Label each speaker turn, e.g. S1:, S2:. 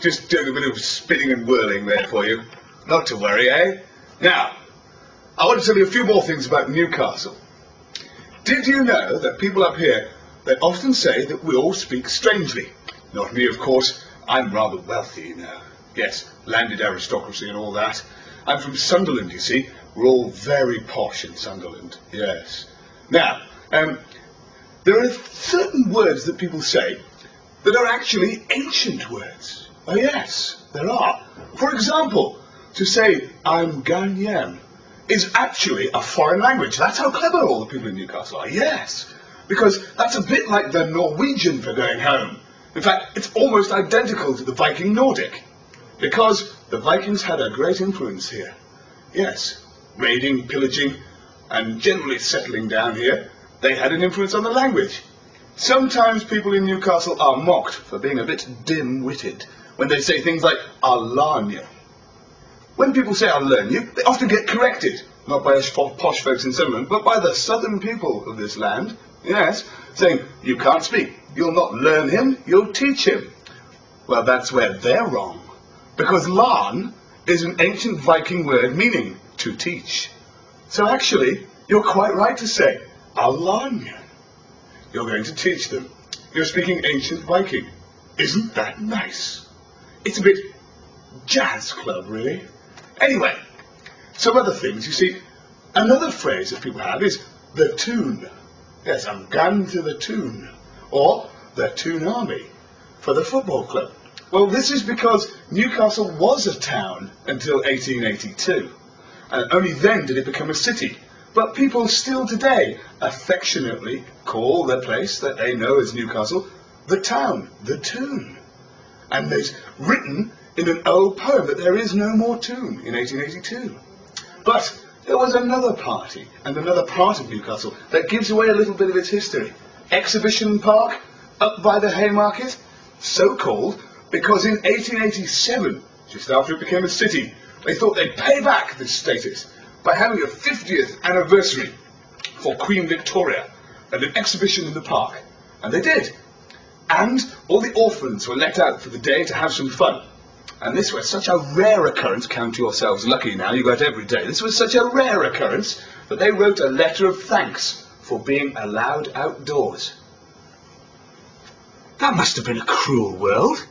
S1: Just doing a bit of spinning and whirling there for you. Not to worry, eh? Now, I want to tell you a few more things about Newcastle. Did you know that people up here, they often say that we all speak strangely? Not me, of course. I'm rather wealthy, you know. Yes, landed aristocracy and all that. I'm from Sunderland, you see. We're all very posh in Sunderland. Yes. Now, um, there are certain words that people say that are actually ancient words. Oh yes, there are. For example, to say I'm Ghanaian is actually a foreign language. That's how clever all the people in Newcastle are. Yes. Because that's a bit like the Norwegian for going home. In fact, it's almost identical to the Viking Nordic. Because the Vikings had a great influence here. Yes. Raiding, pillaging, and generally settling down here, they had an influence on the language. Sometimes people in Newcastle are mocked for being a bit dim-witted when they say things like, I'll you. When people say I'll you, they often get corrected, not by us posh folks in Sunderland, but by the southern people of this land, yes, saying, you can't speak, you'll not learn him, you'll teach him. Well, that's where they're wrong, because learn is an ancient Viking word meaning to teach. So actually, you're quite right to say, I'll you. You're going to teach them. You're speaking ancient Viking. Isn't that nice? It's a bit jazz club, really. Anyway, some other things. You see, another phrase that people have is the tune. Yes, I'm gone to the tune. Or the Toon Army for the football club. Well, this is because Newcastle was a town until 1882. And only then did it become a city. But people still today affectionately call the place that they know as Newcastle the town, the tomb. And it's written in an old poem that there is no more tomb in 1882. But there was another party and another part of Newcastle that gives away a little bit of its history. Exhibition Park, up by the Haymarket, so called because in 1887, just after it became a city, they thought they'd pay back this status by having a 50th anniversary for Queen Victoria and an exhibition in the park. And they did. And all the orphans were let out for the day to have some fun. And this was such a rare occurrence, count yourselves lucky now, you got every day. This was such a rare occurrence that they wrote a letter of thanks for being allowed outdoors. That must have been a cruel world.